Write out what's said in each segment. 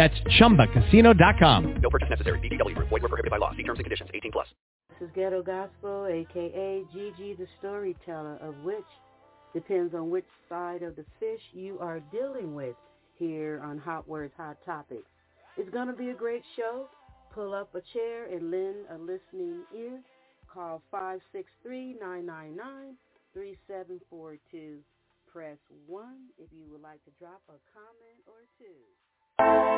That's ChumbaCasino.com. No purchase necessary. VGW. Void were prohibited by law. See terms and conditions. 18 plus. This is Ghetto Gospel, a.k.a. Gigi the Storyteller, of which depends on which side of the fish you are dealing with here on Hot Words, Hot Topics. It's going to be a great show. Pull up a chair and lend a listening ear. Call 563-999-3742. Press 1 if you would like to drop a comment or two. Views.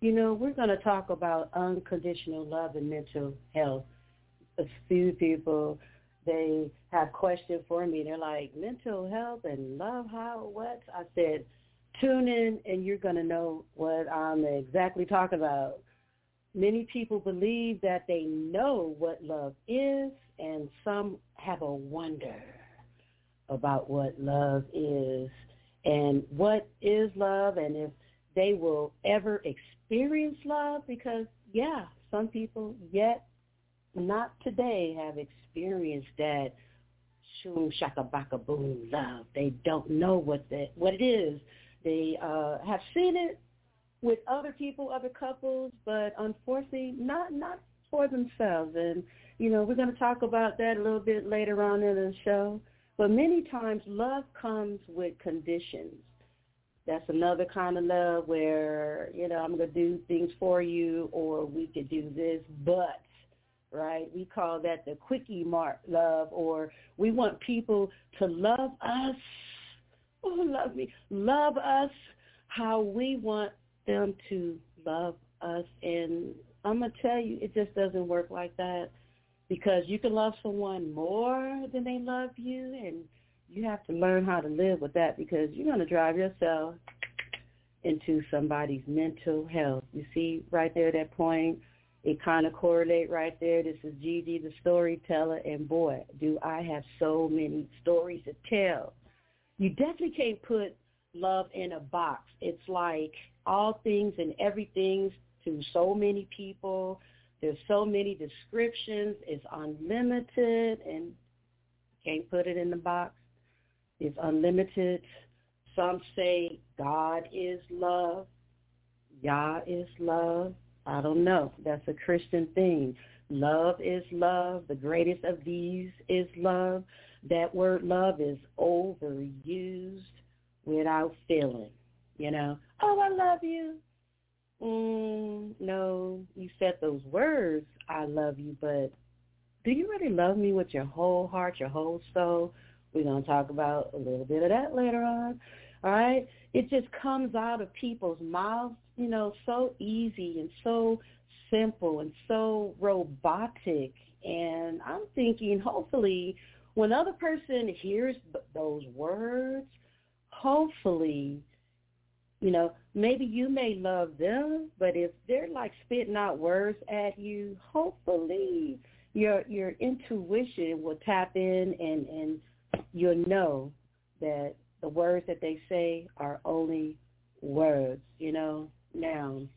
You know, we're going to talk about unconditional love and mental health. A few people, they have questions for me. They're like, mental health and love, how, what? I said, tune in and you're going to know what I'm exactly talking about. Many people believe that they know what love is, and some have a wonder about what love is and what is love and if they will ever experience love because, yeah, some people yet not today have experienced that shoom shaka baka boom love. They don't know what that what it is. They uh, have seen it with other people, other couples, but unfortunately not not for themselves. And you know, we're going to talk about that a little bit later on in the show. But many times love comes with conditions that's another kind of love where you know I'm gonna do things for you, or we could do this, but right? We call that the Quicki Mart love, or we want people to love us. Oh, love me, love us how we want them to love us, and I'm gonna tell you, it just doesn't work like that because you can love someone more than they love you, and you have to learn how to live with that because you're going to drive yourself into somebody's mental health. You see right there at that point? It kind of correlate right there. This is Gigi the storyteller, and boy, do I have so many stories to tell. You definitely can't put love in a box. It's like all things and everything to so many people. There's so many descriptions. It's unlimited, and can't put it in the box is unlimited. Some say God is love. Yah is love. I don't know. That's a Christian thing. Love is love. The greatest of these is love. That word love is overused without feeling. You know, oh, I love you. Mm, no, you said those words, I love you, but do you really love me with your whole heart, your whole soul? We're going to talk about a little bit of that later on. All right? It just comes out of people's mouths, you know, so easy and so simple and so robotic. And I'm thinking, hopefully, when other person hears those words, hopefully, you know, maybe you may love them, but if they're like spitting out words at you, hopefully your your intuition will tap in and and you'll know that the words that they say are only words, you know. nouns.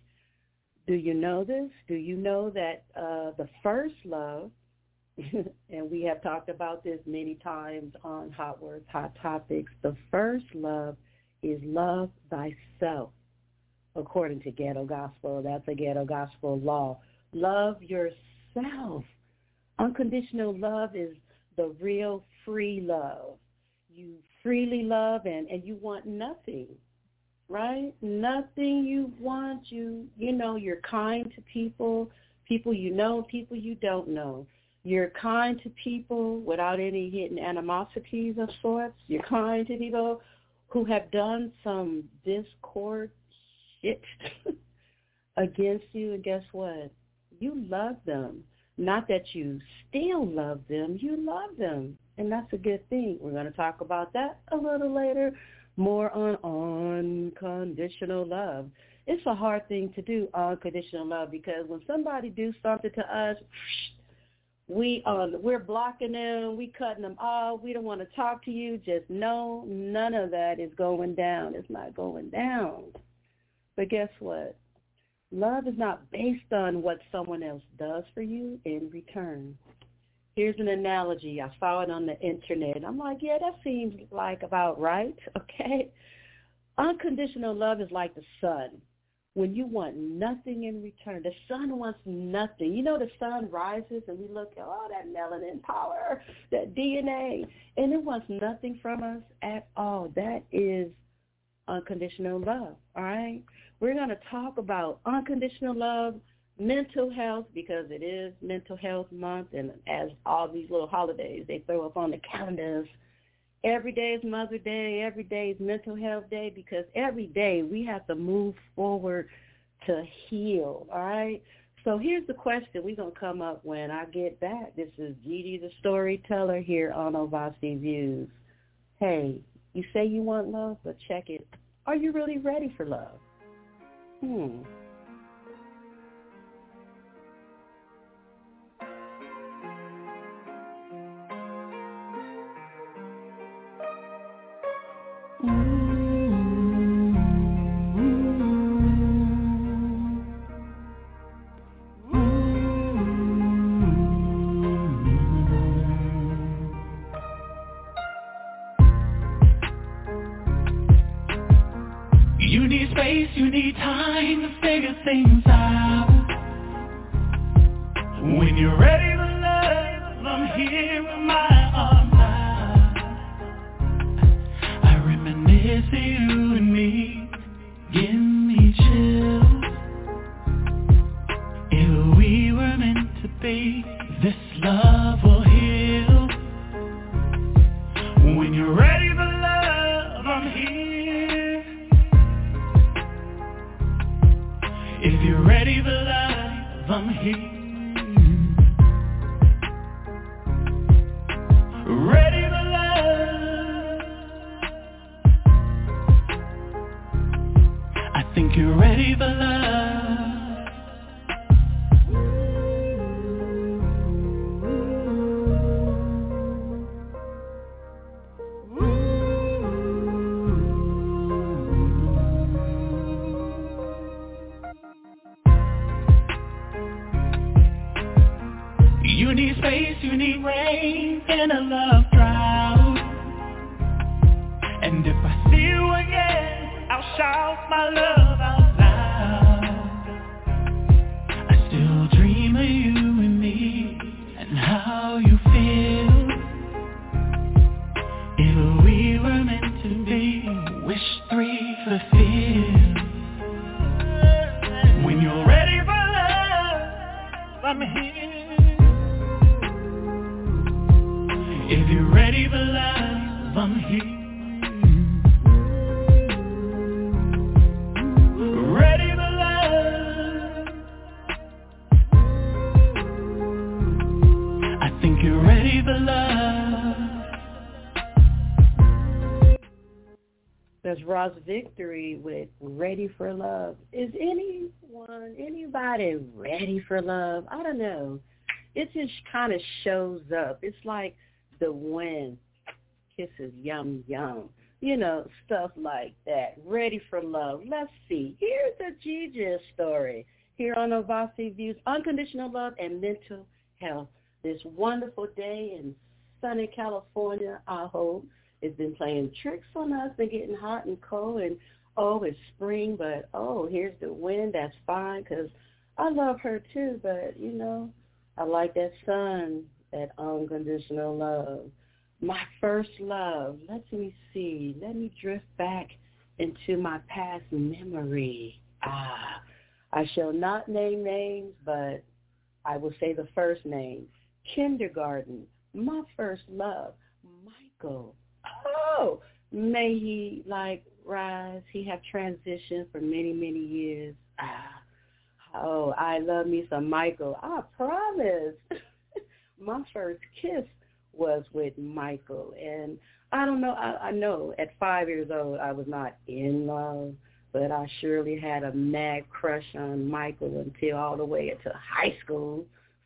do you know this? Do you know that uh, the first love, and we have talked about this many times on Hot Words, Hot Topics, the first love is love thyself, according to Ghetto Gospel. That's a Ghetto Gospel law. Love yourself. Unconditional love is the real free love. You freely love and, and you want nothing, right? Nothing you want. You, you know, you're kind to people, people you know, people you don't know. You're kind to people without any hidden animosities of sorts. You're kind to people who have done some discord shit against you. And guess what? You love them. Not that you still love them, you love them. And that's a good thing. We're going to talk about that a little later. More on unconditional love. It's a hard thing to do, unconditional love, because when somebody do something to us, we um we're blocking them, we cutting them off, we don't want to talk to you. Just know none of that is going down. It's not going down. But guess what? Love is not based on what someone else does for you in return. Here's an analogy. I saw it on the internet. I'm like, yeah, that seems like about right. Okay. Unconditional love is like the sun. When you want nothing in return, the sun wants nothing. You know, the sun rises and we look at all that melanin power, that DNA, and it wants nothing from us at all. That is unconditional love. All right. We're going to talk about unconditional love, mental health, because it is Mental Health Month, and as all these little holidays they throw up on the calendars, every day is Mother Day, every day is Mental Health Day, because every day we have to move forward to heal. All right. So here's the question we're going to come up when I get back. This is Gigi the Storyteller here on Ovasi Views. Hey, you say you want love, but check it. Are you really ready for love? Hmm. For Love. Is anyone, anybody ready for love? I don't know. It just kind of shows up. It's like the wind kisses yum yum. You know, stuff like that. Ready for love. Let's see. Here's a Gigi story here on Ovasi Views, Unconditional Love and Mental Health. This wonderful day in sunny California, I hope. It's been playing tricks on us. Been getting hot and cold, and oh, it's spring, but oh, here's the wind. That's fine because I love her too. But you know, I like that sun, that unconditional love. My first love. Let me see. Let me drift back into my past memory. Ah, I shall not name names, but I will say the first name. Kindergarten. My first love. Michael. Oh, may he like rise. He have transitioned for many, many years. Ah, oh, I love me some Michael. I promise. My first kiss was with Michael, and I don't know. I, I know at five years old I was not in love, but I surely had a mad crush on Michael until all the way into high school.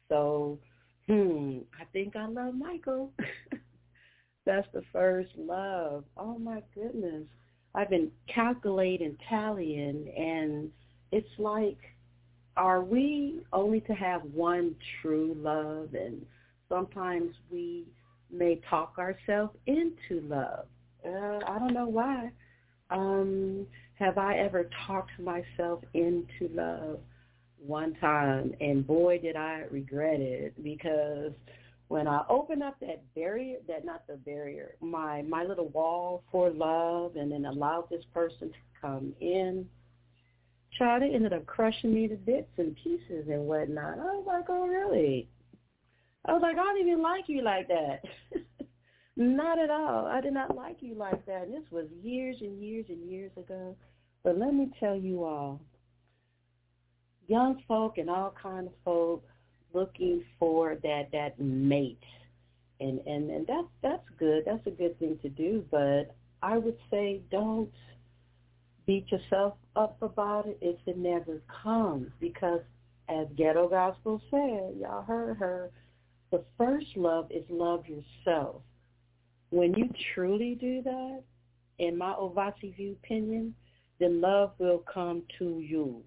So, hmm, I think I love Michael. That's the first love. Oh my goodness. I've been calculating, tallying, and it's like, are we only to have one true love? And sometimes we may talk ourselves into love. Uh, I don't know why. Um, have I ever talked myself into love one time? And boy, did I regret it because when I opened up that barrier, that not the barrier, my my little wall for love, and then allowed this person to come in, child, it ended up crushing me to bits and pieces and whatnot. I was like, oh really? I was like, I don't even like you like that. not at all. I did not like you like that. And this was years and years and years ago. But let me tell you all, young folk and all kind of folk looking for that that mate, and and and that's that's good. That's a good thing to do. But I would say don't beat yourself up about it if it never comes, because as Ghetto Gospel said, y'all heard her. The first love is love yourself. When you truly do that, in my Ovasi view opinion, then love will come to you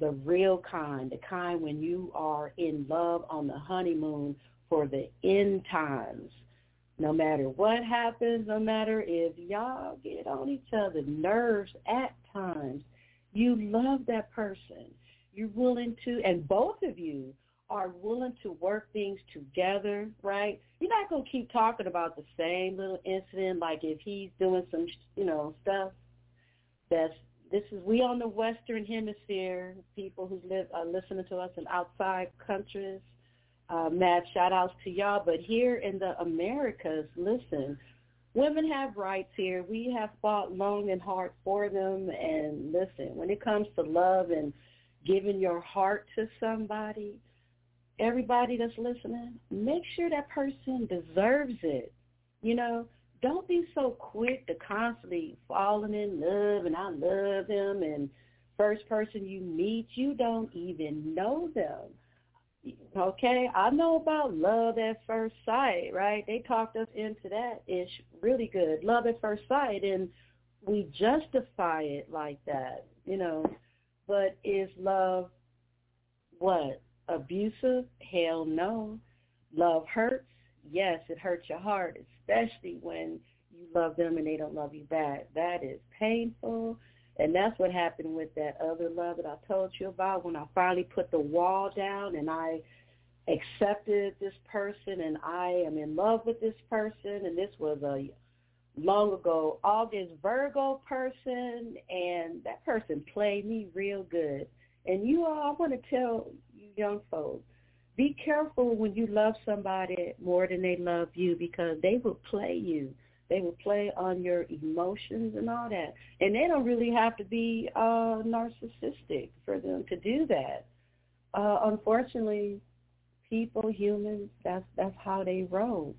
the real kind, the kind when you are in love on the honeymoon for the end times. No matter what happens, no matter if y'all get on each other's nerves at times, you love that person. You're willing to, and both of you are willing to work things together, right? You're not going to keep talking about the same little incident like if he's doing some, you know, stuff that's this is we on the Western Hemisphere. People who live are listening to us in outside countries. Uh, mad shout outs to y'all. But here in the Americas, listen, women have rights here. We have fought long and hard for them. And listen, when it comes to love and giving your heart to somebody, everybody that's listening, make sure that person deserves it. You know, don't be so quick to constantly falling in love and I love them and first person you meet, you don't even know them. Okay, I know about love at first sight, right? They talked us into that. It's really good. Love at first sight and we justify it like that, you know. But is love what? Abusive? Hell no. Love hurts? Yes, it hurts your heart especially when you love them and they don't love you back. That is painful. And that's what happened with that other love that I told you about when I finally put the wall down and I accepted this person and I am in love with this person and this was a long ago August Virgo person and that person played me real good. And you all, I want to tell you young folks, be careful when you love somebody more than they love you because they will play you. They will play on your emotions and all that. And they don't really have to be uh, narcissistic for them to do that. Uh, unfortunately, people, humans, that's that's how they roll.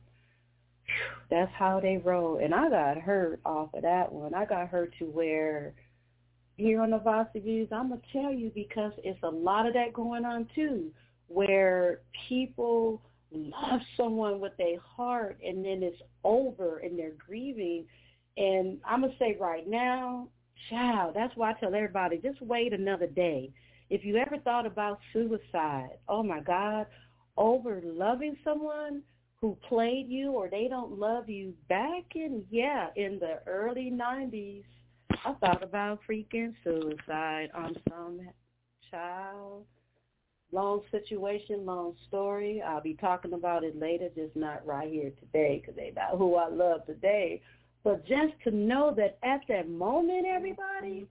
That's how they roll. And I got hurt off of that one. I got hurt to where here on the Vasi Views, I'm gonna tell you because it's a lot of that going on too, where people love someone with their heart and then it's over and they're grieving. And I'm going to say right now, child, that's why I tell everybody, just wait another day. If you ever thought about suicide, oh my God, over loving someone who played you or they don't love you back in, yeah, in the early 90s, I thought about freaking suicide on some child long situation, long story. I'll be talking about it later, just not right here today because they not who I love today. But just to know that at that moment, everybody,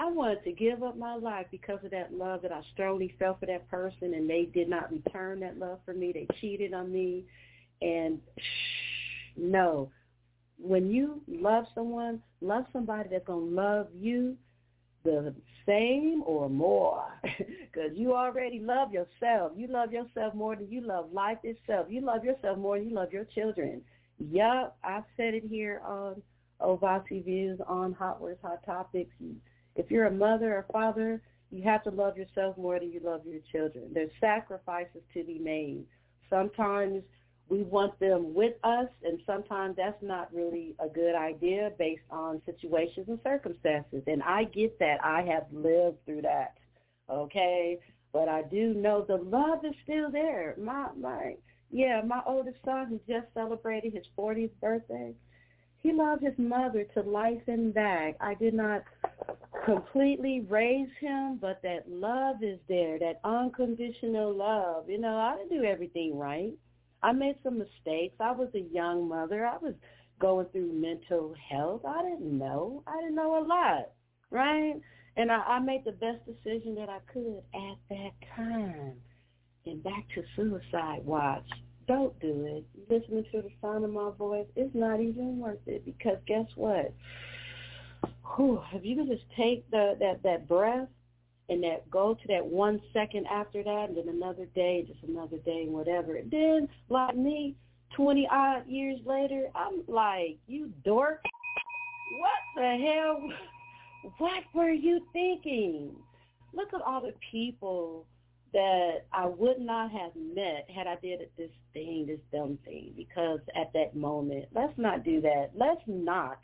I wanted to give up my life because of that love that I strongly felt for that person, and they did not return that love for me. They cheated on me, and shh, no. When you love someone, love somebody that's going to love you the same or more because you already love yourself. You love yourself more than you love life itself. You love yourself more than you love your children. Yup, I've said it here on Ovasi Views on Hot Words, Hot Topics. If you're a mother or father, you have to love yourself more than you love your children. There's sacrifices to be made. Sometimes we want them with us, and sometimes that's not really a good idea based on situations and circumstances. And I get that. I have lived through that. Okay, but I do know the love is still there. My my yeah, my oldest son who just celebrated his 40th birthday. He loved his mother to life and back. I did not completely raise him, but that love is there, that unconditional love. You know, I didn't do everything right. I made some mistakes. I was a young mother. I was going through mental health. I didn't know. I didn't know a lot, right? And I, I made the best decision that I could at that time. And back to suicide watch. Don't do it. Listening to the sound of my voice, it's not even worth it because guess what? Whew, if you can just take the that that breath and that go to that one second after that and then another day, just another day whatever. And then like me, twenty odd years later, I'm like, you dork. What the hell? What were you thinking? Look at all the people that I would not have met had I did this thing, this dumb thing, because at that moment, let's not do that. Let's not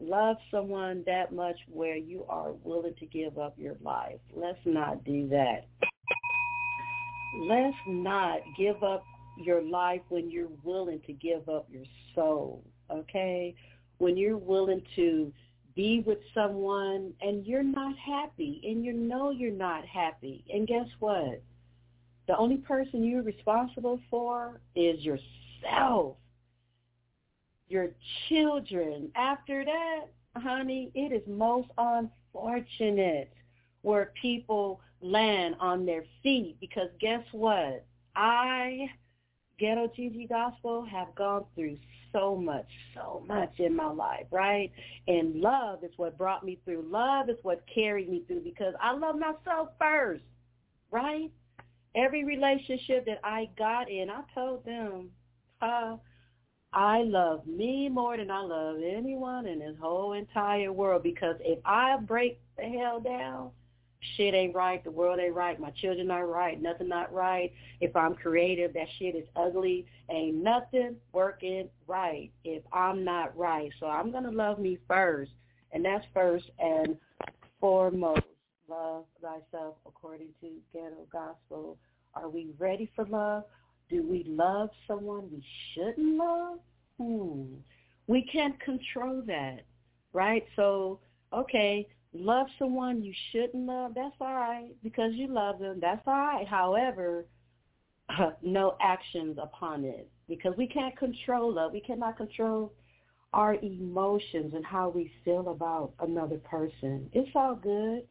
love someone that much where you are willing to give up your life. Let's not do that. Let's not give up your life when you're willing to give up your soul, okay? When you're willing to be with someone and you're not happy and you know you're not happy. And guess what? The only person you're responsible for is yourself your children. After that, honey, it is most unfortunate where people land on their feet because guess what? I, Ghetto Gigi Gospel, have gone through so much, so much in my life, right? And love is what brought me through. Love is what carried me through because I love myself first, right? Every relationship that I got in, I told them, uh, I love me more than I love anyone in this whole entire world because if I break the hell down, shit ain't right, the world ain't right, my children aren't right, nothing not right. If I'm creative, that shit is ugly. Ain't nothing working right if I'm not right. So I'm going to love me first. And that's first and foremost. Love thyself according to ghetto gospel. Are we ready for love? Do we love someone we shouldn't love? Hmm. We can't control that, right? So, okay, love someone you shouldn't love, that's all right because you love them. That's all right. However, no actions upon it because we can't control love. We cannot control our emotions and how we feel about another person. It's all good.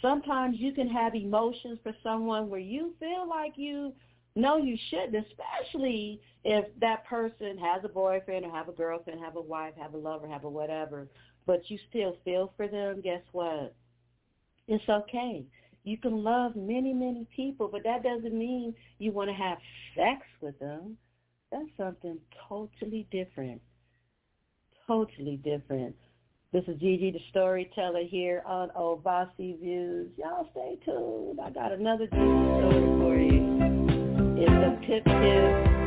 Sometimes you can have emotions for someone where you feel like you know you shouldn't, especially if that person has a boyfriend or have a girlfriend, have a wife, have a lover, have a whatever, but you still feel for them. Guess what? It's okay. You can love many, many people, but that doesn't mean you want to have sex with them. That's something totally different. Totally different. This is Gigi the Storyteller here on Ovasi Views. Y'all stay tuned. I got another Gigi story It's a tip tip.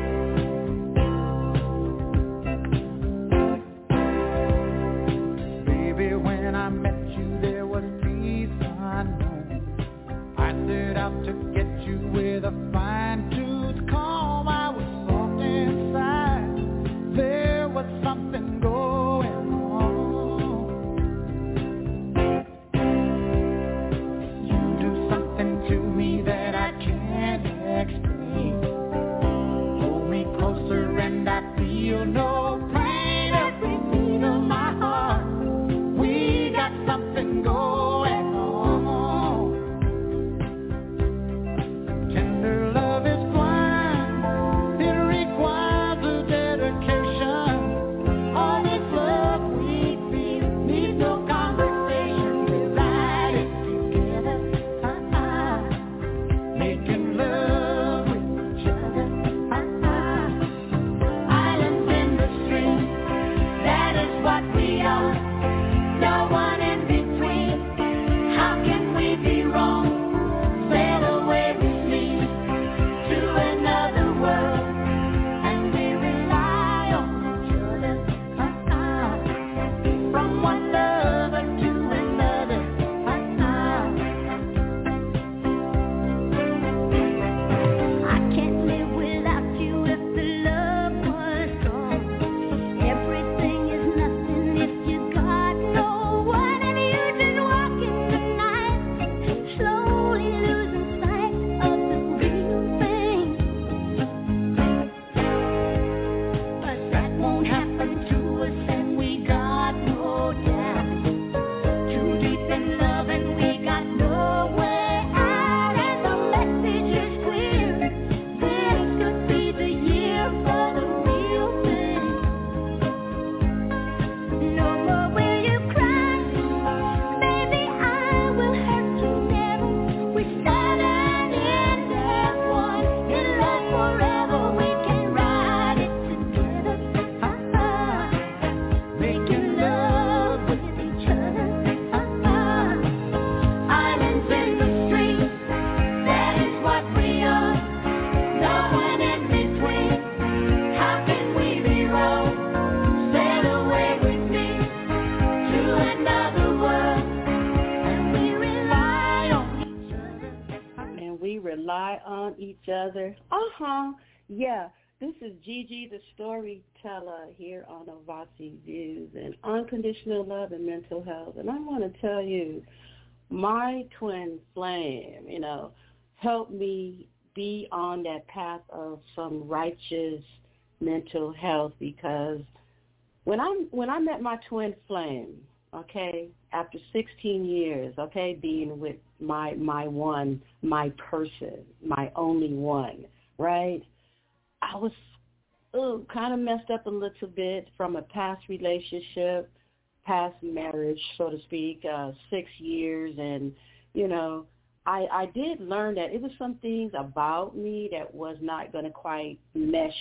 Yeah. This is Gigi the storyteller here on Ovasi Views and unconditional love and mental health. And I want to tell you, my twin flame, you know, helped me be on that path of some righteous mental health because when I when I met my twin flame, okay, after 16 years, okay, being with my my one, my person, my only one, right? I was kind of messed up a little bit from a past relationship, past marriage, so to speak, uh, six years, and you know, I I did learn that it was some things about me that was not going to quite mesh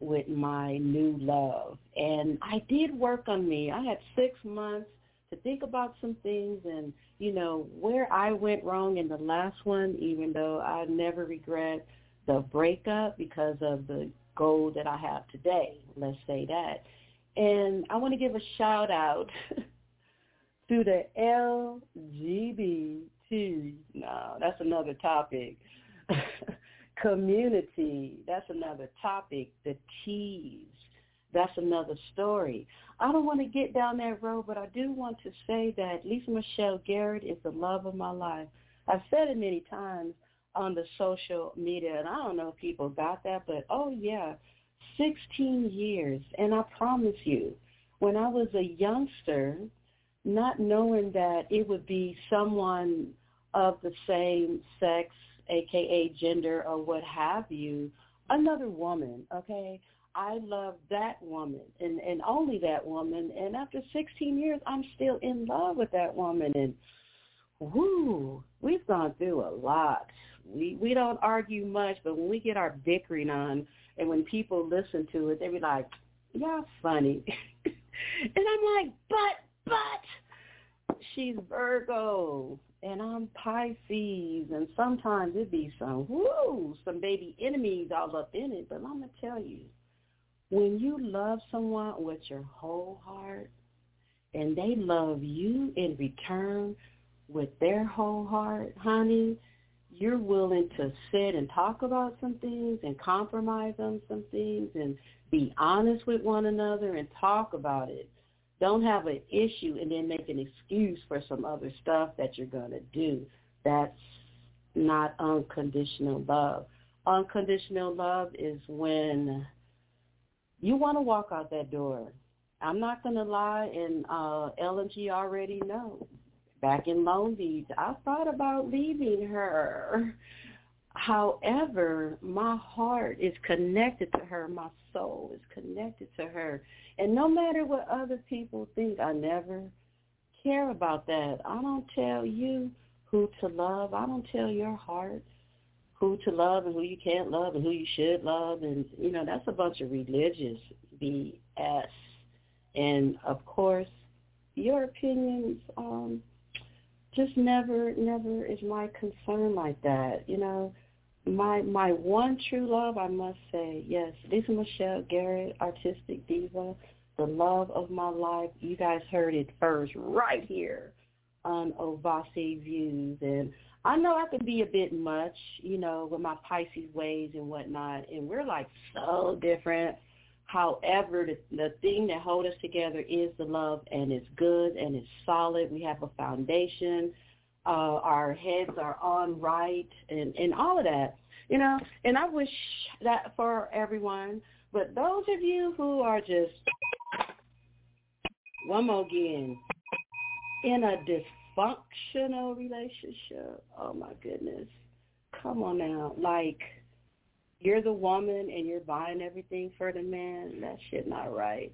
with my new love. And I did work on me. I had six months to think about some things and, you know, where I went wrong in the last one, even though I never regret the breakup because of the goal that I have today. Let's say that. And I want to give a shout out to the LGBT. No, that's another topic. community. That's another topic. The T's. That's another story. I don't want to get down that road, but I do want to say that Lisa Michelle Garrett is the love of my life. I've said it many times. On the social media, and I don't know if people got that, but oh yeah, 16 years. And I promise you, when I was a youngster, not knowing that it would be someone of the same sex, aka gender or what have you, another woman, okay? I love that woman and, and only that woman. And after 16 years, I'm still in love with that woman. And whoo, we've gone through a lot. We we don't argue much, but when we get our bickering on, and when people listen to it, they be like, "Y'all funny," and I'm like, "But but she's Virgo." And I'm Pisces, and sometimes it be some woo, some baby enemies all up in it. But I'm gonna tell you, when you love someone with your whole heart, and they love you in return with their whole heart, honey, you're willing to sit and talk about some things and compromise on some things and be honest with one another and talk about it. Don't have an issue and then make an excuse for some other stuff that you're going to do. That's not unconditional love. Unconditional love is when you want to walk out that door. I'm not going to lie, and uh, LNG already know back in Long Beach. I thought about leaving her. However, my heart is connected to her. My soul is connected to her. And no matter what other people think, I never care about that. I don't tell you who to love. I don't tell your heart who to love and who you can't love and who you should love. And, you know, that's a bunch of religious BS. And, of course, your opinions um, just never, never is my concern like that. You know, my my one true love, I must say, yes, Lisa Michelle Garrett, artistic diva, the love of my life. You guys heard it first right here on Ovasi Views. And I know I can be a bit much, you know, with my Pisces ways and whatnot. And we're like so different. However, the, the thing that holds us together is the love, and it's good and it's solid. We have a foundation. Uh, our heads are on right, and and all of that, you know. And I wish that for everyone. But those of you who are just one more again in a dysfunctional relationship, oh my goodness, come on now, like you're the woman and you're buying everything for the man, that shit not right.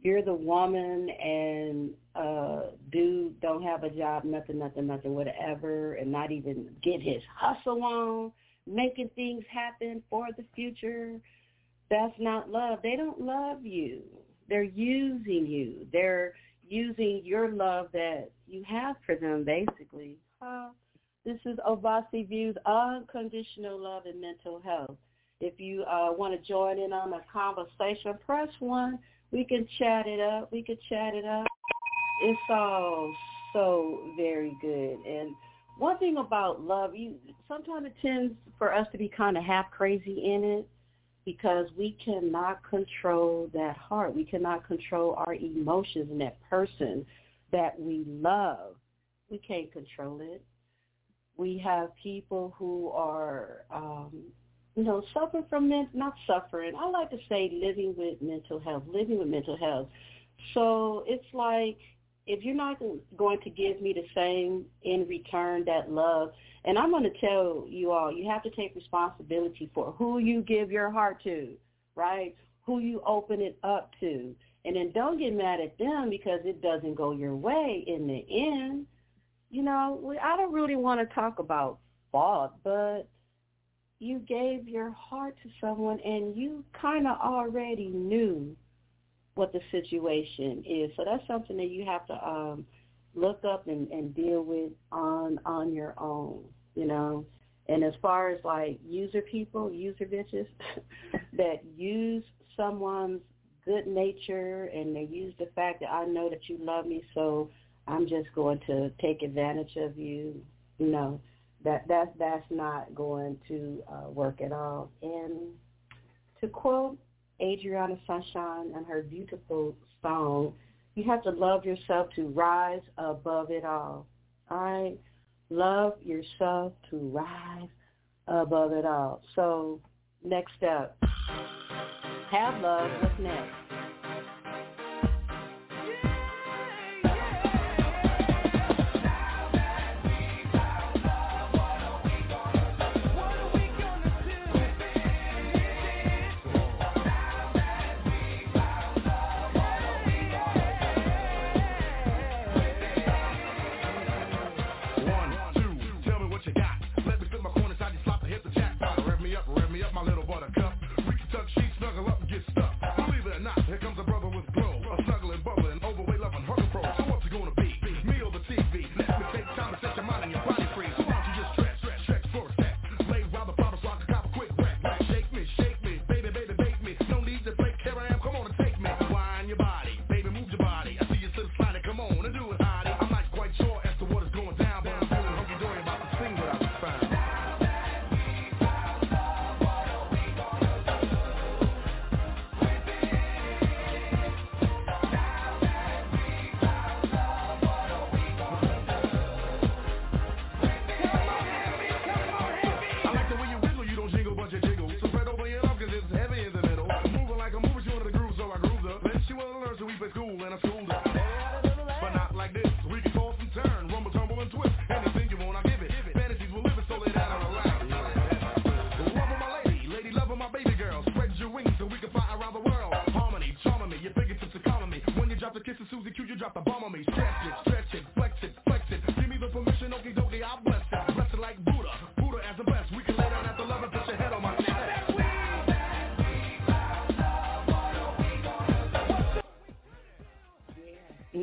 You're the woman and uh dude don't have a job, nothing, nothing, nothing, whatever, and not even get his hustle on, making things happen for the future. That's not love. They don't love you. They're using you. They're using your love that you have for them, basically. This is Ovasi Views Unconditional Love and Mental Health. If you uh, want to join in on the conversation, press 1. We can chat it up. We can chat it up. It's all so very good. And one thing about love, you sometimes it tends for us to be kind of half crazy in it because we cannot control that heart. We cannot control our emotions in that person that we love. We can't control it. We have people who are, um, you know, suffering from men- not suffering. I like to say living with mental health, living with mental health. So it's like if you're not going to give me the same in return that love, and I'm going to tell you all, you have to take responsibility for who you give your heart to, right? Who you open it up to. And then don't get mad at them because it doesn't go your way in the end. You know, I don't really want to talk about fault, but you gave your heart to someone and you kind of already knew what the situation is. So that's something that you have to um, look up and, and deal with on on your own, you know. And as far as like user people, user bitches that use someone's good nature and they use the fact that I know that you love me, so I'm just going to take advantage of you. No, that that that's not going to uh, work at all. And to quote Adriana Sunshine and her beautiful song, you have to love yourself to rise above it all. All right? Love yourself to rise above it all. So next up, have love. What's next?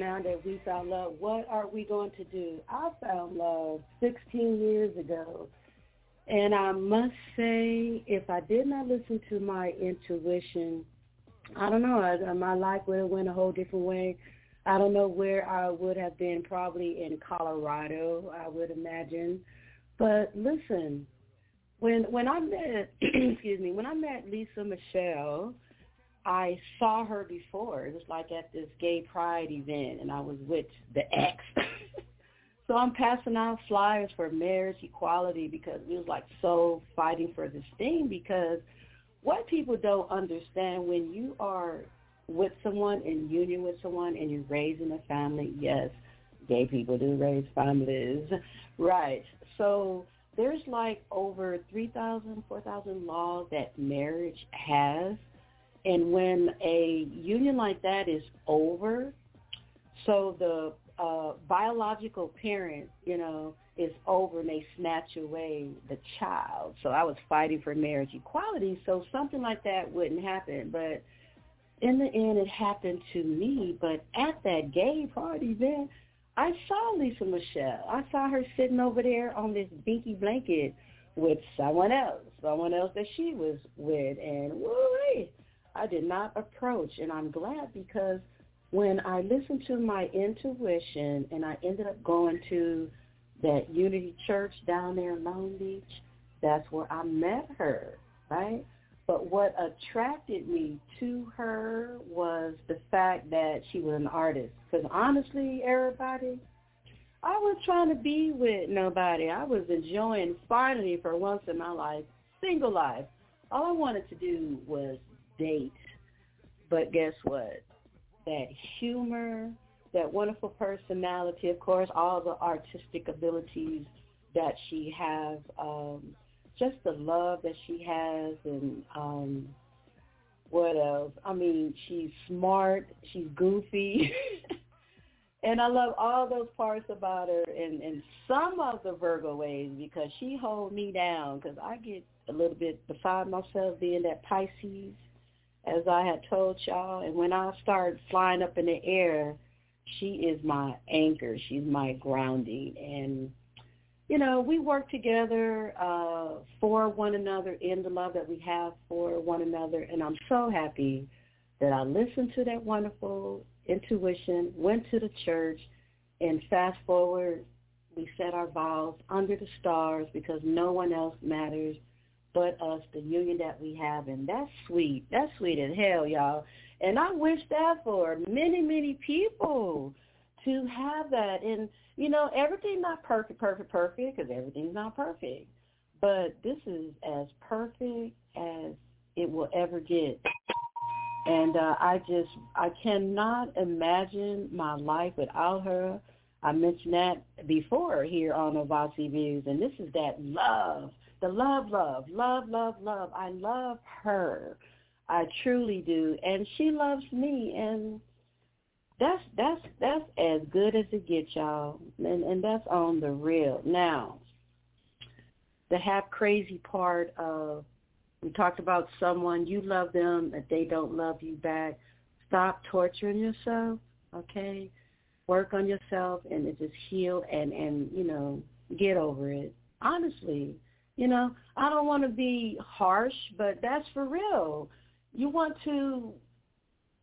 Now that we found love, what are we going to do? I found love 16 years ago. And I must say, if I did not listen to my intuition, I don't know, I, uh, my life would have went a whole different way. I don't know where I would have been, probably in Colorado, I would imagine. But listen, when when I met, excuse me, when I met Lisa Michelle, I saw her before. It was like at this gay pride event, and I was with the ex. so I'm passing out flyers for marriage equality because we was like so fighting for this thing. Because what people don't understand when you are with someone in union with someone and you're raising a family, yes, gay people do raise families, right? So there's like over 3,000, 4,000 laws that marriage has and when a union like that is over, so the uh, biological parent, you know, is over and they snatch away the child. So I was fighting for marriage equality so something like that wouldn't happen. But in the end, it happened to me. But at that gay party event, I saw Lisa Michelle. I saw her sitting over there on this binky blanket with someone else, someone else that she was with. And woo I did not approach. And I'm glad because when I listened to my intuition and I ended up going to that Unity Church down there in Long Beach, that's where I met her, right? But what attracted me to her was the fact that she was an artist. Because honestly, everybody, I was trying to be with nobody. I was enjoying finally for once in my life, single life. All I wanted to do was date. But guess what? That humor, that wonderful personality, of course, all the artistic abilities that she has, um, just the love that she has and um what else? I mean, she's smart, she's goofy. and I love all those parts about her and, and some of the Virgo ways because she holds me down because I get a little bit beside myself being that Pisces as I had told y'all. And when I start flying up in the air, she is my anchor. She's my grounding. And, you know, we work together uh, for one another in the love that we have for one another. And I'm so happy that I listened to that wonderful intuition, went to the church, and fast forward, we set our vows under the stars because no one else matters but us, the union that we have. And that's sweet. That's sweet as hell, y'all. And I wish that for many, many people to have that. And, you know, everything's not perfect, perfect, perfect, because everything's not perfect. but this is as perfect as it will ever get. And uh, I just, I cannot imagine my life without her. I mentioned that before here on Ovasi Views, and this is that love, the love, love, love, love, love. I love her. I truly do, and she loves me, and that's that's that's as good as it gets, y'all, and and that's on the real. Now, the half crazy part of we talked about someone you love them and they don't love you back. Stop torturing yourself, okay? Work on yourself and just heal and and you know get over it. Honestly, you know I don't want to be harsh, but that's for real. You want to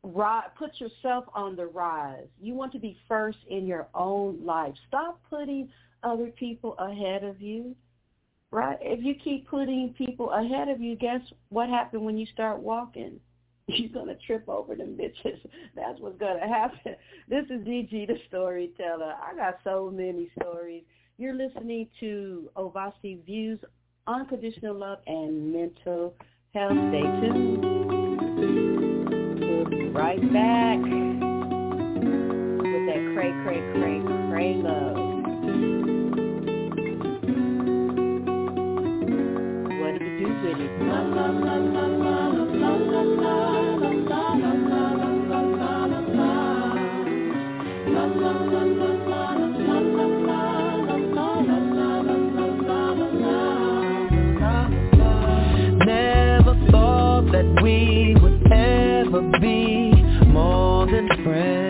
ri- put yourself on the rise. You want to be first in your own life. Stop putting other people ahead of you right? If you keep putting people ahead of you, guess what happened when you start walking? You're gonna trip over them bitches. That's what's gonna happen. This is DG the storyteller. I got so many stories. You're listening to Ovasi Views, Unconditional Love and Mental Health. Stay tuned. We'll be right back with that cray, cray, cray, cray love. What do you do with it? Never than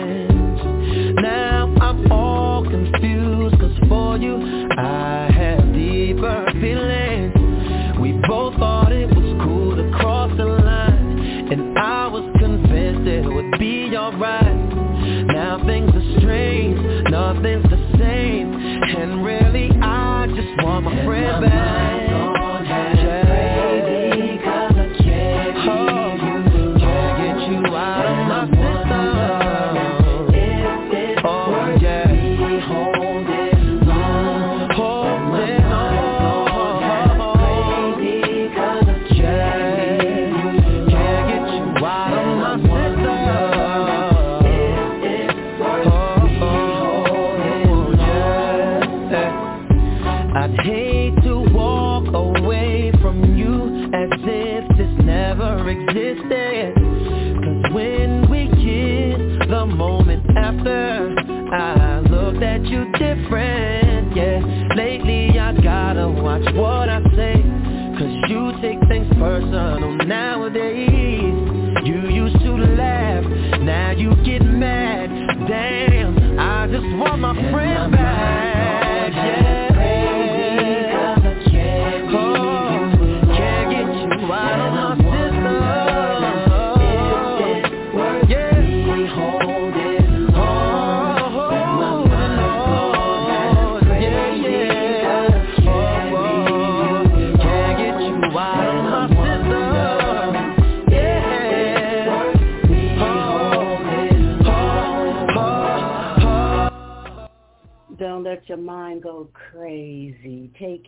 existed. Cause when we kissed, the moment after, I looked at you different, yeah. Lately I gotta watch what I say, cause you take things personal nowadays. You used to laugh, now you get mad. Damn, I just want my friend back,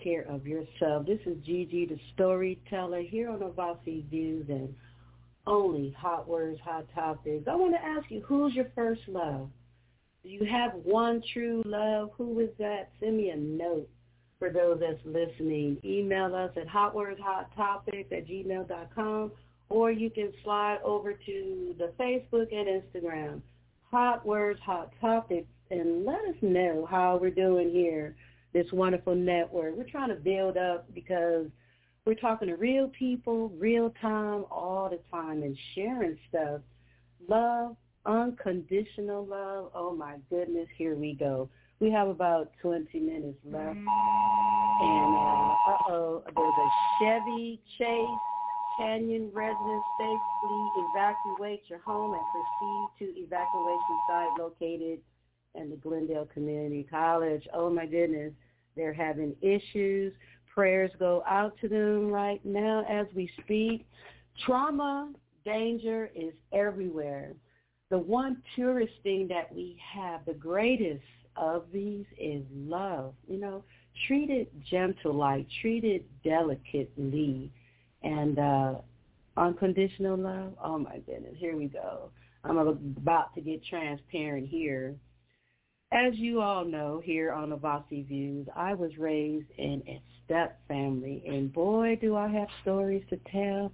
care of yourself. This is Gigi, the storyteller, here on Ovasi Views and only hot words, hot topics. I want to ask you, who's your first love? Do you have one true love? Who is that? Send me a note for those that's listening. Email us at hotwordshottopics at gmail.com or you can slide over to the Facebook and Instagram, Hot Words, Hot Topics, and let us know how we're doing here, this wonderful network. We're trying to build up because we're talking to real people, real time, all the time, and sharing stuff. Love, unconditional love. Oh my goodness, here we go. We have about 20 minutes left. And uh, uh-oh, there's a Chevy Chase Canyon residents safely evacuate your home and proceed to evacuation site located in the Glendale Community College. Oh my goodness, they're having issues. Prayers go out to them right now as we speak. Trauma, danger is everywhere. The one purest thing that we have, the greatest of these is love. You know, treat it gentle, like treat it delicately, and uh, unconditional love. Oh my goodness, here we go. I'm about to get transparent here. As you all know, here on Ovasi Views, I was raised in a step family, and boy, do I have stories to tell.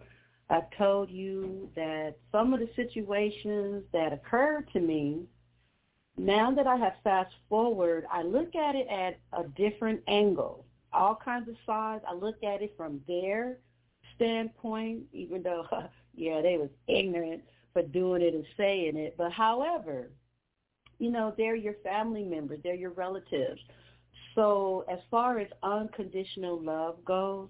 I've told you that some of the situations that occurred to me, now that I have fast forward, I look at it at a different angle. All kinds of sides. I look at it from their standpoint, even though, yeah, they was ignorant for doing it and saying it. But however, you know, they're your family members. They're your relatives. So as far as unconditional love goes,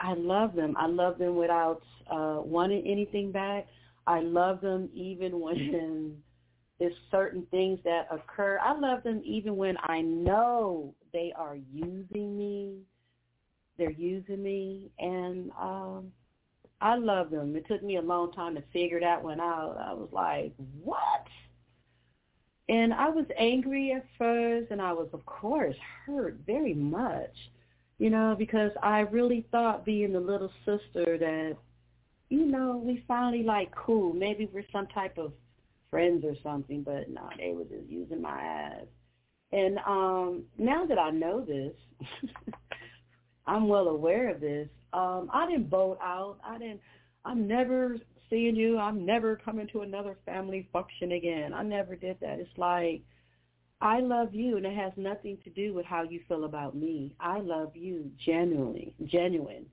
I love them. I love them without uh, wanting anything back. I love them even when there's certain things that occur. I love them even when I know they are using me. They're using me, and um, I love them. It took me a long time to figure that one out. I was like, what? And I was angry at first, and I was, of course, hurt very much, you know, because I really thought being the little sister that, you know, we finally like cool. Maybe we're some type of friends or something, but no, they were just using my ass. And um now that I know this, I'm well aware of this. Um, I didn't vote out. I didn't. I'm never seeing you. I'm never coming to another family function again. I never did that. It's like I love you, and it has nothing to do with how you feel about me. I love you genuinely, genuine.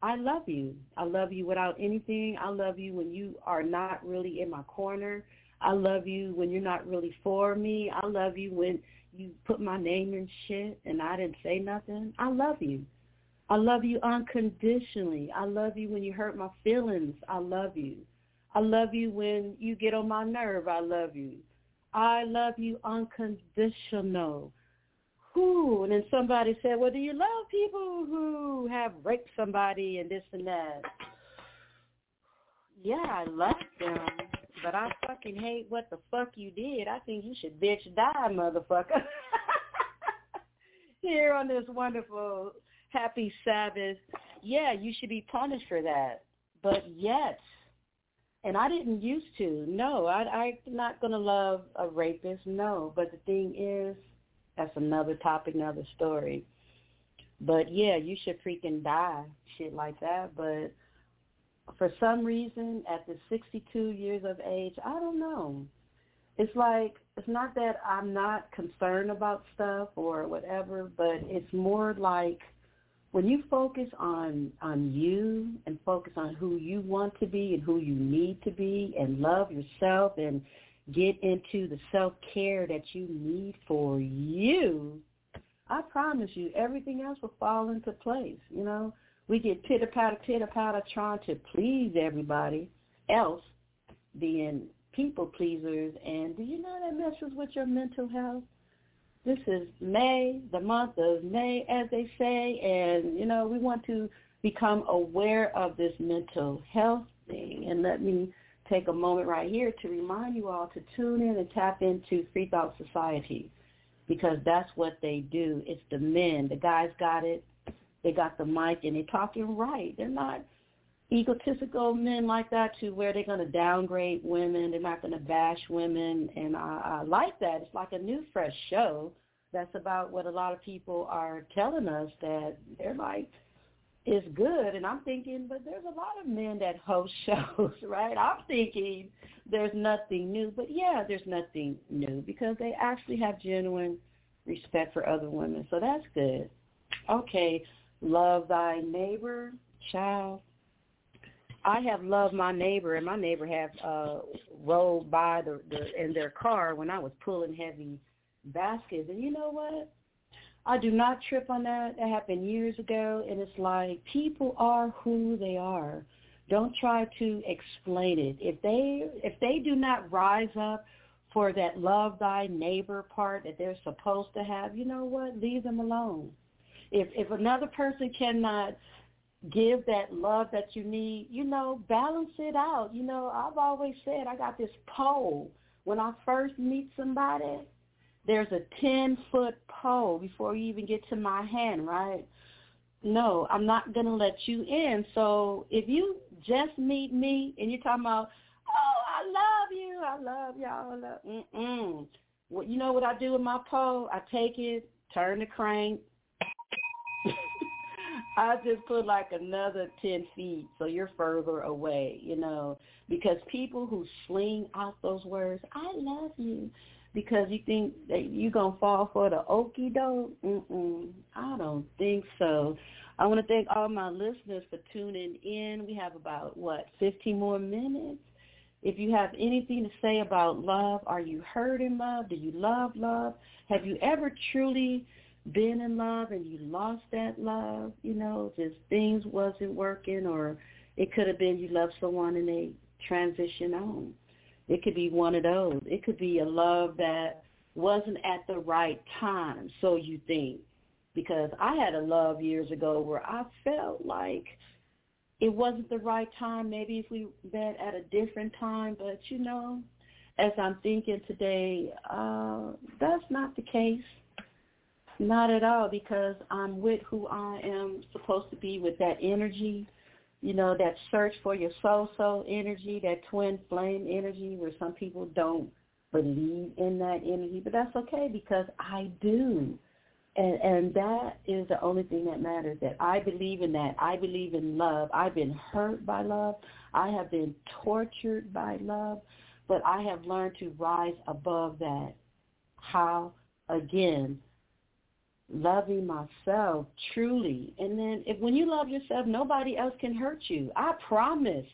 I love you. I love you without anything. I love you when you are not really in my corner. I love you when you're not really for me. I love you when you put my name in shit and I didn't say nothing. I love you. I love you unconditionally. I love you when you hurt my feelings. I love you. I love you when you get on my nerve. I love you. I love you unconditional. Who? And then somebody said, well, do you love people who have raped somebody and this and that? Yeah, I love them, but I fucking hate what the fuck you did. I think you should bitch die, motherfucker. Here on this wonderful happy Sabbath, yeah, you should be punished for that. But yet, and I didn't used to. No, I, I'm not going to love a rapist. No, but the thing is, that's another topic, another story. But yeah, you should freaking die, shit like that. But for some reason, at the 62 years of age, I don't know. It's like it's not that I'm not concerned about stuff or whatever, but it's more like when you focus on on you and focus on who you want to be and who you need to be and love yourself and get into the self-care that you need for you, I promise you everything else will fall into place, you know. We get pitter-patter, pitter-patter trying to please everybody else, being people pleasers, and do you know that messes with your mental health? This is May, the month of May, as they say, and, you know, we want to become aware of this mental health thing. And let me take a moment right here to remind you all to tune in and tap into Free Thought Society because that's what they do. It's the men. The guys got it. They got the mic and they're talking right. They're not egotistical men like that to where they're going to downgrade women. They're not going to bash women. And I, I like that. It's like a new, fresh show that's about what a lot of people are telling us that they're like, is good. And I'm thinking, but there's a lot of men that host shows, right? I'm thinking there's nothing new. But yeah, there's nothing new because they actually have genuine respect for other women. So that's good. Okay, love thy neighbor, child. I have loved my neighbor, and my neighbor have uh, rolled by the, the in their car when I was pulling heavy baskets. And you know what? I do not trip on that. That happened years ago, and it's like people are who they are. Don't try to explain it. If they if they do not rise up for that love thy neighbor part that they're supposed to have, you know what? Leave them alone. If if another person cannot give that love that you need, you know, balance it out. You know, I've always said I got this pole. When I first meet somebody, there's a 10 foot pole before you even get to my hand, right? No, I'm not going to let you in. So if you just meet me and you're talking about, oh, I love you, I love y'all, love, mm-mm. Well, you know what I do with my pole? I take it, turn the crank. I just put like another 10 feet so you're further away, you know, because people who sling out those words, I love you, because you think that you're going to fall for the okie doke? Mm-mm, I don't think so. I want to thank all my listeners for tuning in. We have about, what, 15 more minutes? If you have anything to say about love, are you hurt in love? Do you love love? Have you ever truly been in love and you lost that love? You know, just things wasn't working or it could have been you loved someone and they transition on. It could be one of those. It could be a love that wasn't at the right time, so you think. Because I had a love years ago where I felt like it wasn't the right time. Maybe if we met at a different time, but you know, as I'm thinking today, uh, that's not the case. Not at all, because I'm with who I am supposed to be with that energy you know, that search for your soul soul energy, that twin flame energy where some people don't believe in that energy, but that's okay because I do. And and that is the only thing that matters that I believe in that. I believe in love. I've been hurt by love. I have been tortured by love, but I have learned to rise above that. How again loving myself truly. And then if when you love yourself, nobody else can hurt you. I promise.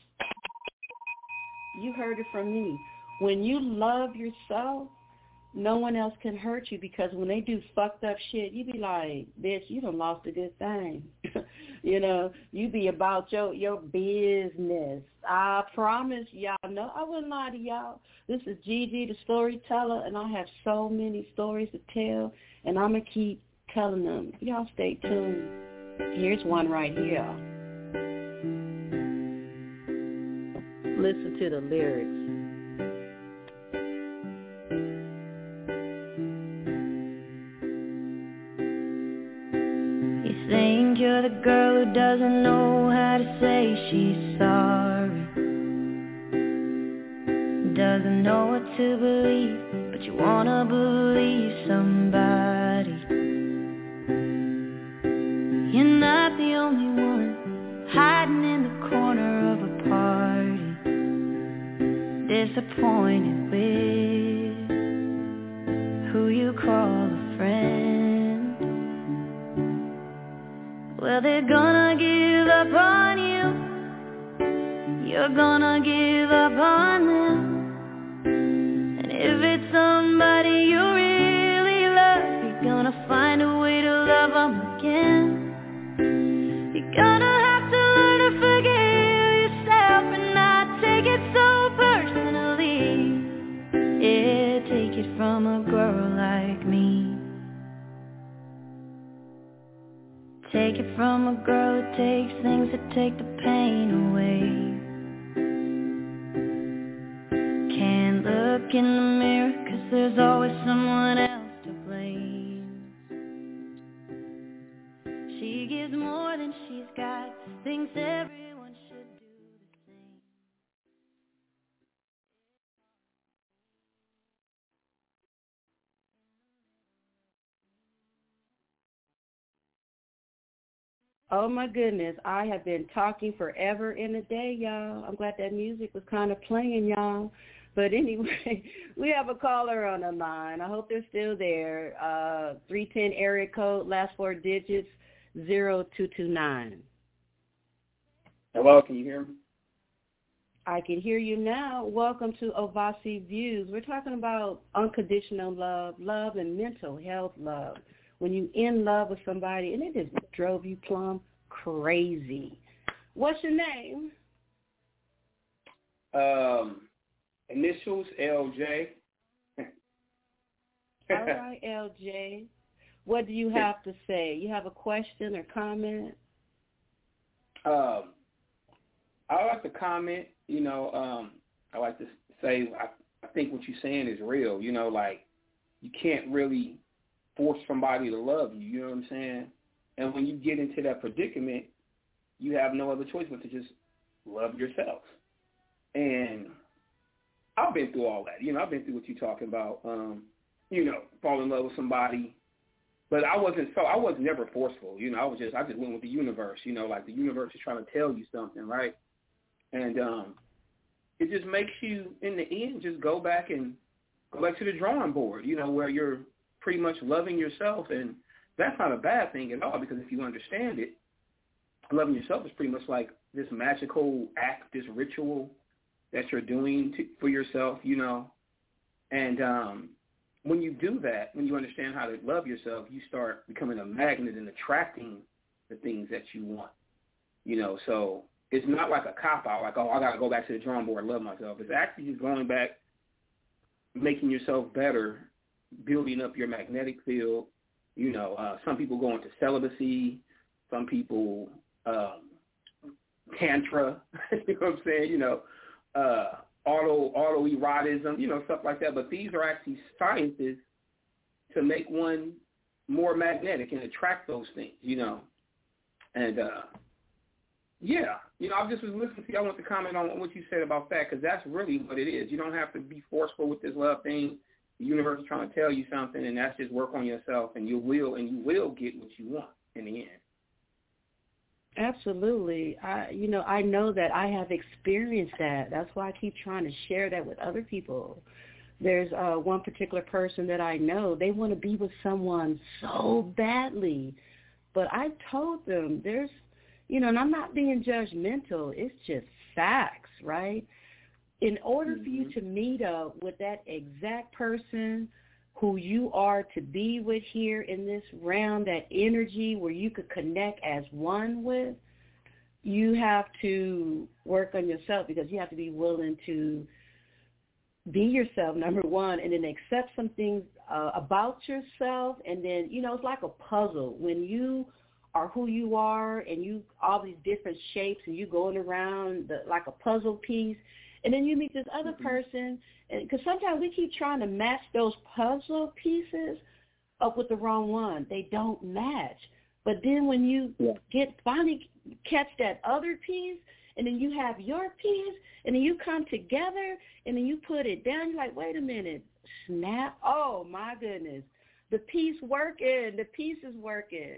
You heard it from me. When you love yourself, no one else can hurt you because when they do fucked up shit, you be like, bitch, you done lost a good thing. you know, you be about your your business. I promise y'all. No, I wouldn't lie to y'all. This is Gigi, the storyteller, and I have so many stories to tell, and I'm gonna keep telling them, y'all stay tuned. Here's one right here. Listen to the lyrics. You think you're the girl who doesn't know how to say she's sorry. Doesn't know what to believe, but you wanna believe somebody. Disappointed with Oh my goodness, I have been talking forever in a day, y'all. I'm glad that music was kind of playing, y'all. But anyway, we have a caller on the line. I hope they're still there. Uh, 310 area code, last four digits, 0229. Hello, can you hear me? I can hear you now. Welcome to Ovasi Views. We're talking about unconditional love, love and mental health love. When you in love with somebody and it just drove you plumb crazy. What's your name? Um, initials LJ. All right, LJ. What do you have to say? You have a question or comment? Um, I like to comment. You know, um, I like to say I, I think what you're saying is real. You know, like you can't really force somebody to love you. You know what I'm saying? And when you get into that predicament, you have no other choice but to just love yourself. And I've been through all that. You know, I've been through what you're talking about. Um, you know, fall in love with somebody. But I wasn't so I was never forceful. You know, I was just I just went with the universe, you know, like the universe is trying to tell you something, right? And um it just makes you in the end just go back and go back to the drawing board, you know, where you're pretty much loving yourself and that's not a bad thing at all because if you understand it, loving yourself is pretty much like this magical act, this ritual that you're doing to, for yourself, you know. And um, when you do that, when you understand how to love yourself, you start becoming a magnet and attracting the things that you want. You know, so it's not like a cop out, like, oh, I got to go back to the drawing board and love myself. It's actually just going back, making yourself better, building up your magnetic field. You know, uh, some people go into celibacy. Some people um, tantra. you know what I'm saying? You know, uh, auto autoerotism, you know, stuff like that. But these are actually sciences to make one more magnetic and attract those things, you know. And uh, yeah, you know, I just was listening to you. I want to comment on what you said about that because that's really what it is. You don't have to be forceful with this love thing. The universe is trying to tell you something, and that's just work on yourself, and you will, and you will get what you want in the end. Absolutely. I you know, I know that I have experienced that. That's why I keep trying to share that with other people. There's uh one particular person that I know, they want to be with someone so badly. But I told them there's you know, and I'm not being judgmental. It's just facts, right? In order mm-hmm. for you to meet up with that exact person who you are to be with here in this round, that energy where you could connect as one with, you have to work on yourself because you have to be willing to be yourself, number one, and then accept some things uh, about yourself. And then, you know, it's like a puzzle. When you are who you are and you all these different shapes and you going around the, like a puzzle piece, and then you meet this other mm-hmm. person because sometimes we keep trying to match those puzzle pieces up with the wrong one. They don't match. But then when you yeah. get finally catch that other piece, and then you have your piece, and then you come together, and then you put it down. You're like, wait a minute, snap! Oh my goodness, the piece working, the piece is working.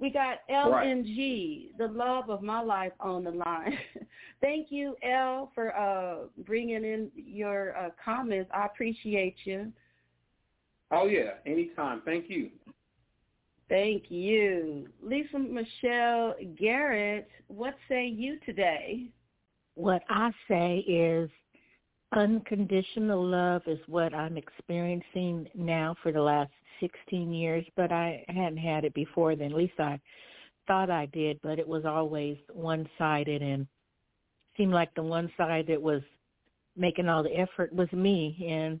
We got LNG, right. the love of my life, on the line. Thank you, L, for uh, bringing in your uh, comments. I appreciate you. Oh yeah, anytime. Thank you. Thank you, Lisa Michelle Garrett. What say you today? What I say is unconditional love is what I'm experiencing now for the last 16 years, but I hadn't had it before then. At least I thought I did, but it was always one-sided and seemed like the one side that was making all the effort was me. And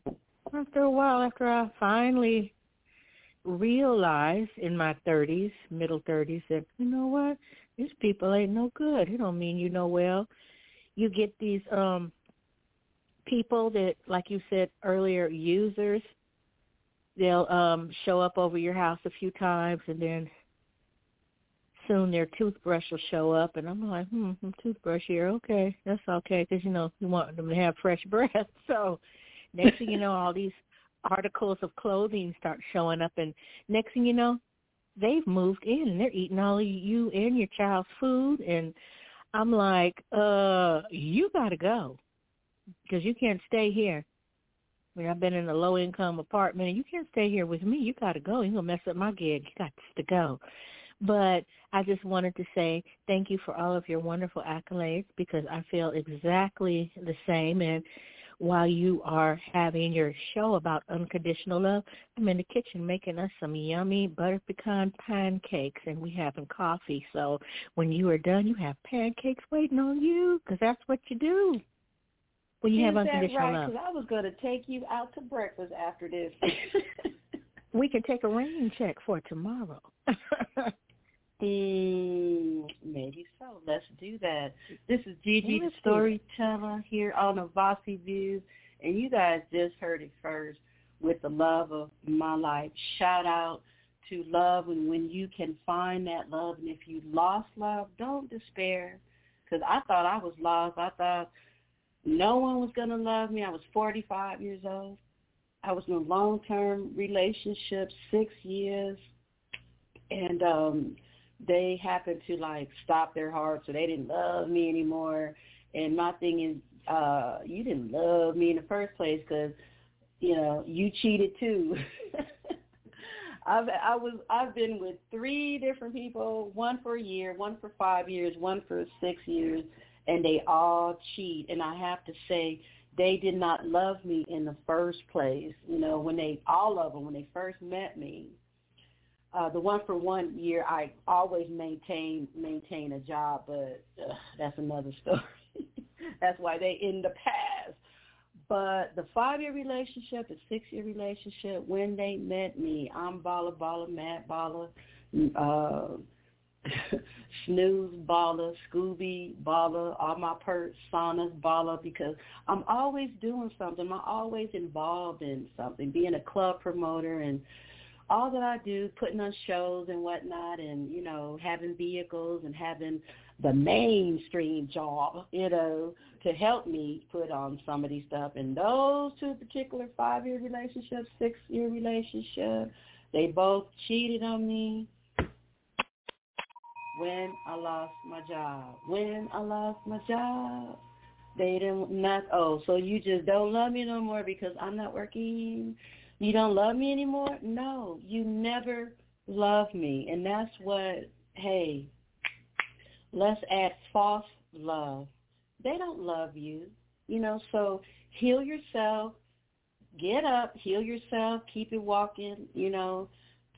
after a while, after I finally realized in my 30s, middle 30s, that, you know what, these people ain't no good. It don't mean you know well. You get these um people that, like you said earlier, users they'll um show up over your house a few times and then soon their toothbrush will show up and i'm like hmm, hmm toothbrush here okay that's okay because you know you want them to have fresh breath. So next thing you know all these articles of clothing start showing up and next thing you know they've moved in and they're eating all you and your child's food and i'm like uh you got to go because you can't stay here I mean, I've been in a low income apartment and you can't stay here with me. You got to go. You're to mess up my gig. You got to go. But I just wanted to say thank you for all of your wonderful accolades because I feel exactly the same. And while you are having your show about unconditional love, I'm in the kitchen making us some yummy butter pecan pancakes and we having coffee. So when you are done, you have pancakes waiting on you because that's what you do when you Is have unconditional right? love. Because I was going to take you out to breakfast after this. we can take a rain check for tomorrow. mm, maybe so. Let's do that. This is Gigi the storyteller here on Ovasi Views, and you guys just heard it first. with the love of my life. Shout out to love and when you can find that love and if you lost love, don't despair because I thought I was lost. I thought no one was going to love me. I was 45 years old. I was in a long-term relationship, six years, and um they happened to like stop their heart, so they didn't love me anymore. And my thing is, uh, you didn't love me in the first place because you know you cheated too. I've I was I've been with three different people, one for a year, one for five years, one for six years, and they all cheat. And I have to say, they did not love me in the first place. You know, when they all of them when they first met me, uh, the one for one year, I always maintain maintain a job, but uh, that's another story. that's why they in the past. But the five year relationship, the six year relationship, when they met me, I'm Bala Bala, Matt Bala, uh, Snooze Bala, Scooby Bala, all my personas Bala because I'm always doing something. I'm always involved in something, being a club promoter and all that I do, putting on shows and whatnot, and you know, having vehicles and having the mainstream job, you know, to help me put on some of these stuff. And those two particular five-year relationships, six-year relationship, they both cheated on me when I lost my job. When I lost my job, they didn't not. Oh, so you just don't love me no more because I'm not working. You don't love me anymore? No, you never love me. And that's what, hey, let's add false love. They don't love you. You know, so heal yourself, get up, heal yourself, keep it walking, you know,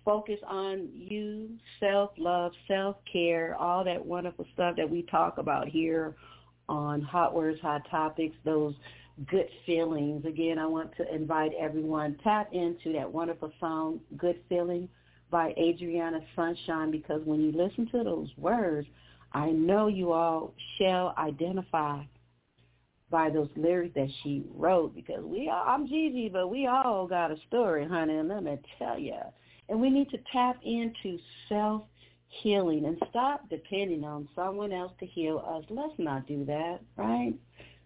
focus on you, self-love, self-care, all that wonderful stuff that we talk about here on Hot Words, Hot Topics, those good feelings. Again, I want to invite everyone, tap into that wonderful song, Good Feeling by Adriana Sunshine, because when you listen to those words, I know you all shall identify by those lyrics that she wrote because we all, I'm Gigi, but we all got a story, honey, and let me tell you. And we need to tap into self-healing and stop depending on someone else to heal us. Let's not do that, right?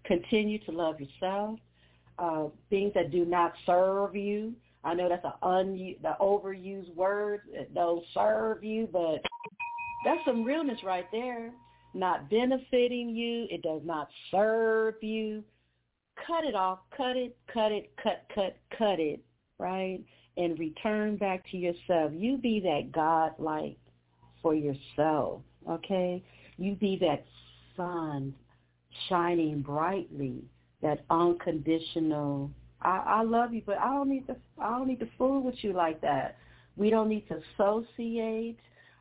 Continue to love yourself. Uh, things that do not serve you. I know that's an un the overused word. Don't serve you, but that's some realness right there. Not benefiting you. It does not serve you. Cut it off. Cut it. Cut it. Cut. Cut. Cut it. Right. And return back to yourself. You be that God like for yourself. Okay. You be that sun shining brightly, that unconditional. I, I love you, but I don't need to. I don't need to fool with you like that. We don't need to associate.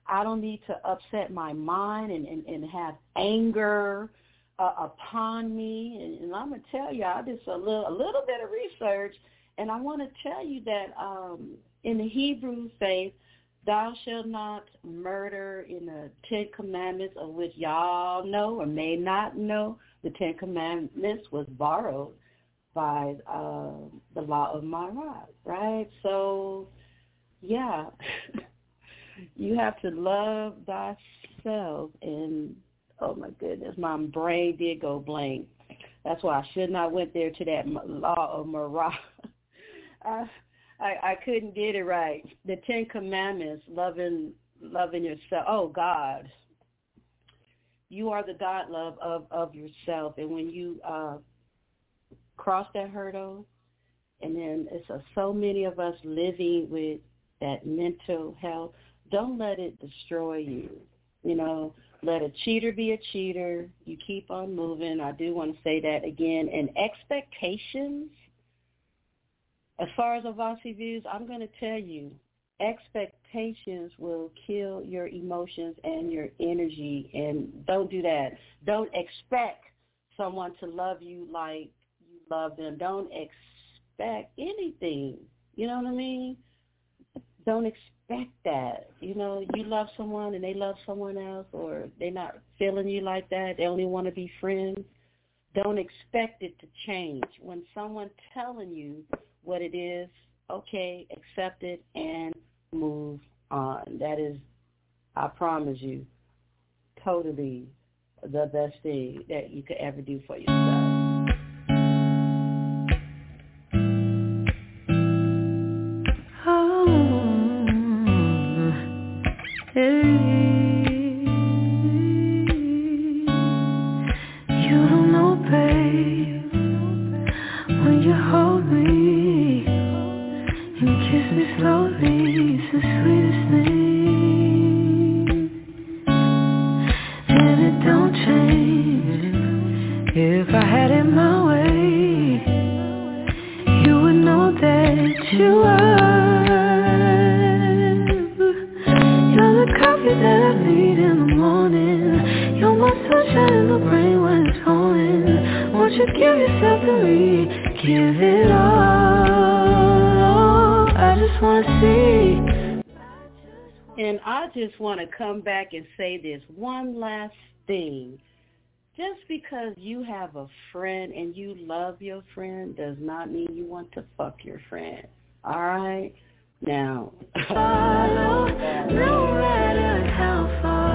I don't need to upset my mind and and, and have anger uh, upon me. And, and I'm gonna tell you, I did a little a little bit of research, and I want to tell you that um, in the Hebrew faith, thou shalt not murder in the Ten Commandments of which y'all know or may not know. The Ten Commandments was borrowed by uh, the law of Ma'at, right? So, yeah, you have to love thyself. And, oh my goodness, my brain did go blank. That's why I should not went there to that law of Ma'at. I, I couldn't get it right. The Ten Commandments, loving loving yourself. Oh God, you are the God love of of yourself, and when you uh, cross that hurdle, and then it's a, so many of us living with that mental health. Don't let it destroy you. You know, let a cheater be a cheater. You keep on moving. I do want to say that again. And expectations as far as Ovasi views, I'm going to tell you, expectations will kill your emotions and your energy. And don't do that. Don't expect someone to love you like you love them. Don't expect anything. You know what I mean? Don't expect that. You know, you love someone and they love someone else or they're not feeling you like that. They only want to be friends. Don't expect it to change. When someone telling you what it is okay, accept it, and move on. That is, I promise you, totally the best thing that you could ever do for yourself. And say this one last thing. Just because you have a friend and you love your friend does not mean you want to fuck your friend. All right? Now, Follow, no matter how far.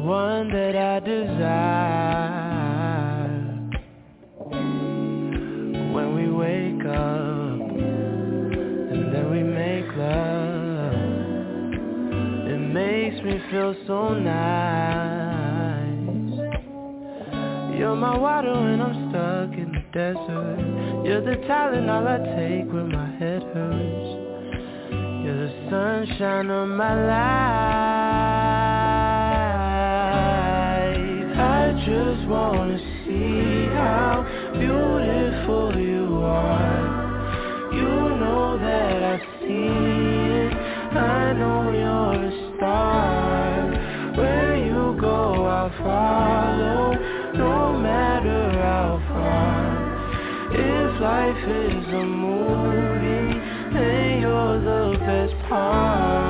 One that I desire. When we wake up and then we make love, it makes me feel so nice. You're my water when I'm stuck in the desert. You're the Tylenol I take when my head hurts. You're the sunshine of my life. Just wanna see how beautiful you are. You know that I see it. I know you're a star. Where you go, I'll follow, no matter how far. If life is a movie, then you're the best part.